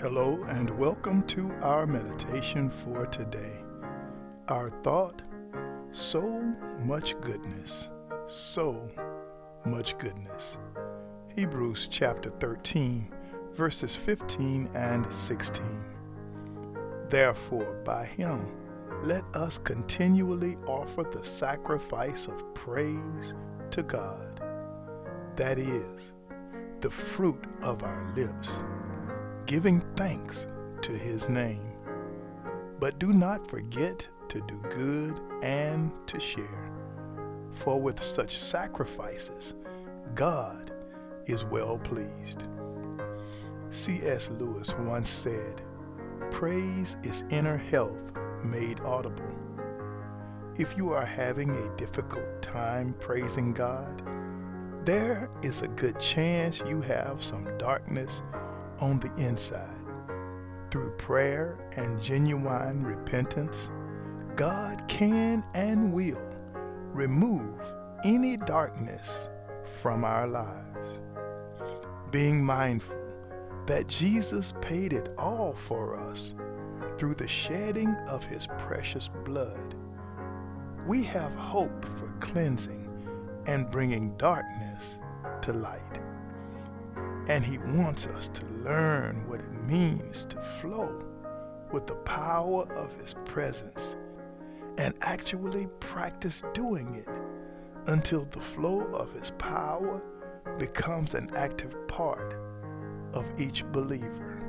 Hello and welcome to our meditation for today. Our thought so much goodness, so much goodness. Hebrews chapter 13, verses 15 and 16. Therefore, by him, let us continually offer the sacrifice of praise to God. That is, the fruit of our lips giving thanks to his name. But do not forget to do good and to share. For with such sacrifices, God is well pleased. C.S. Lewis once said, Praise is inner health made audible. If you are having a difficult time praising God, there is a good chance you have some darkness on the inside. Through prayer and genuine repentance, God can and will remove any darkness from our lives. Being mindful that Jesus paid it all for us through the shedding of his precious blood, we have hope for cleansing and bringing darkness to light. And he wants us to learn what it means to flow with the power of his presence and actually practice doing it until the flow of his power becomes an active part of each believer.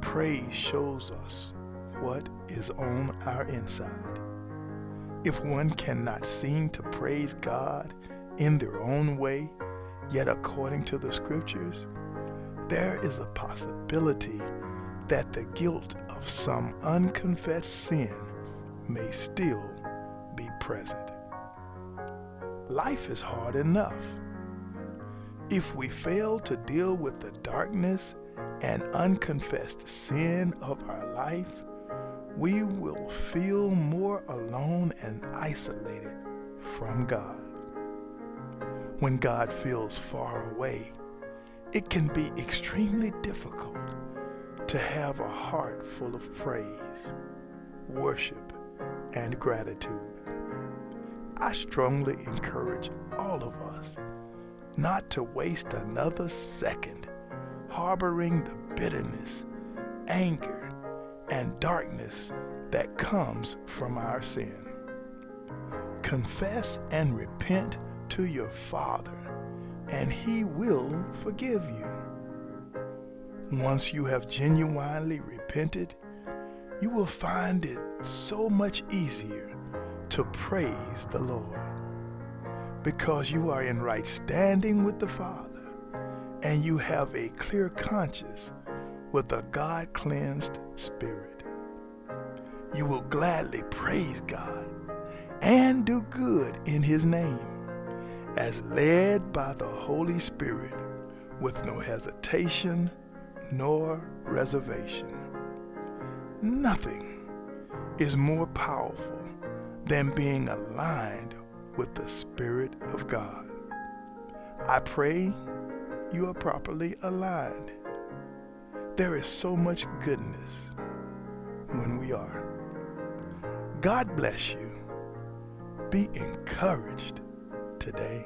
Praise shows us what is on our inside. If one cannot seem to praise God in their own way, Yet, according to the scriptures, there is a possibility that the guilt of some unconfessed sin may still be present. Life is hard enough. If we fail to deal with the darkness and unconfessed sin of our life, we will feel more alone and isolated from God when God feels far away, it can be extremely difficult to have a heart full of praise, worship, and gratitude. I strongly encourage all of us not to waste another second harboring the bitterness, anger, and darkness that comes from our sin. Confess and repent to your Father, and He will forgive you. Once you have genuinely repented, you will find it so much easier to praise the Lord because you are in right standing with the Father and you have a clear conscience with a God cleansed spirit. You will gladly praise God and do good in His name as led by the Holy Spirit with no hesitation nor reservation. Nothing is more powerful than being aligned with the Spirit of God. I pray you are properly aligned. There is so much goodness when we are. God bless you. Be encouraged today.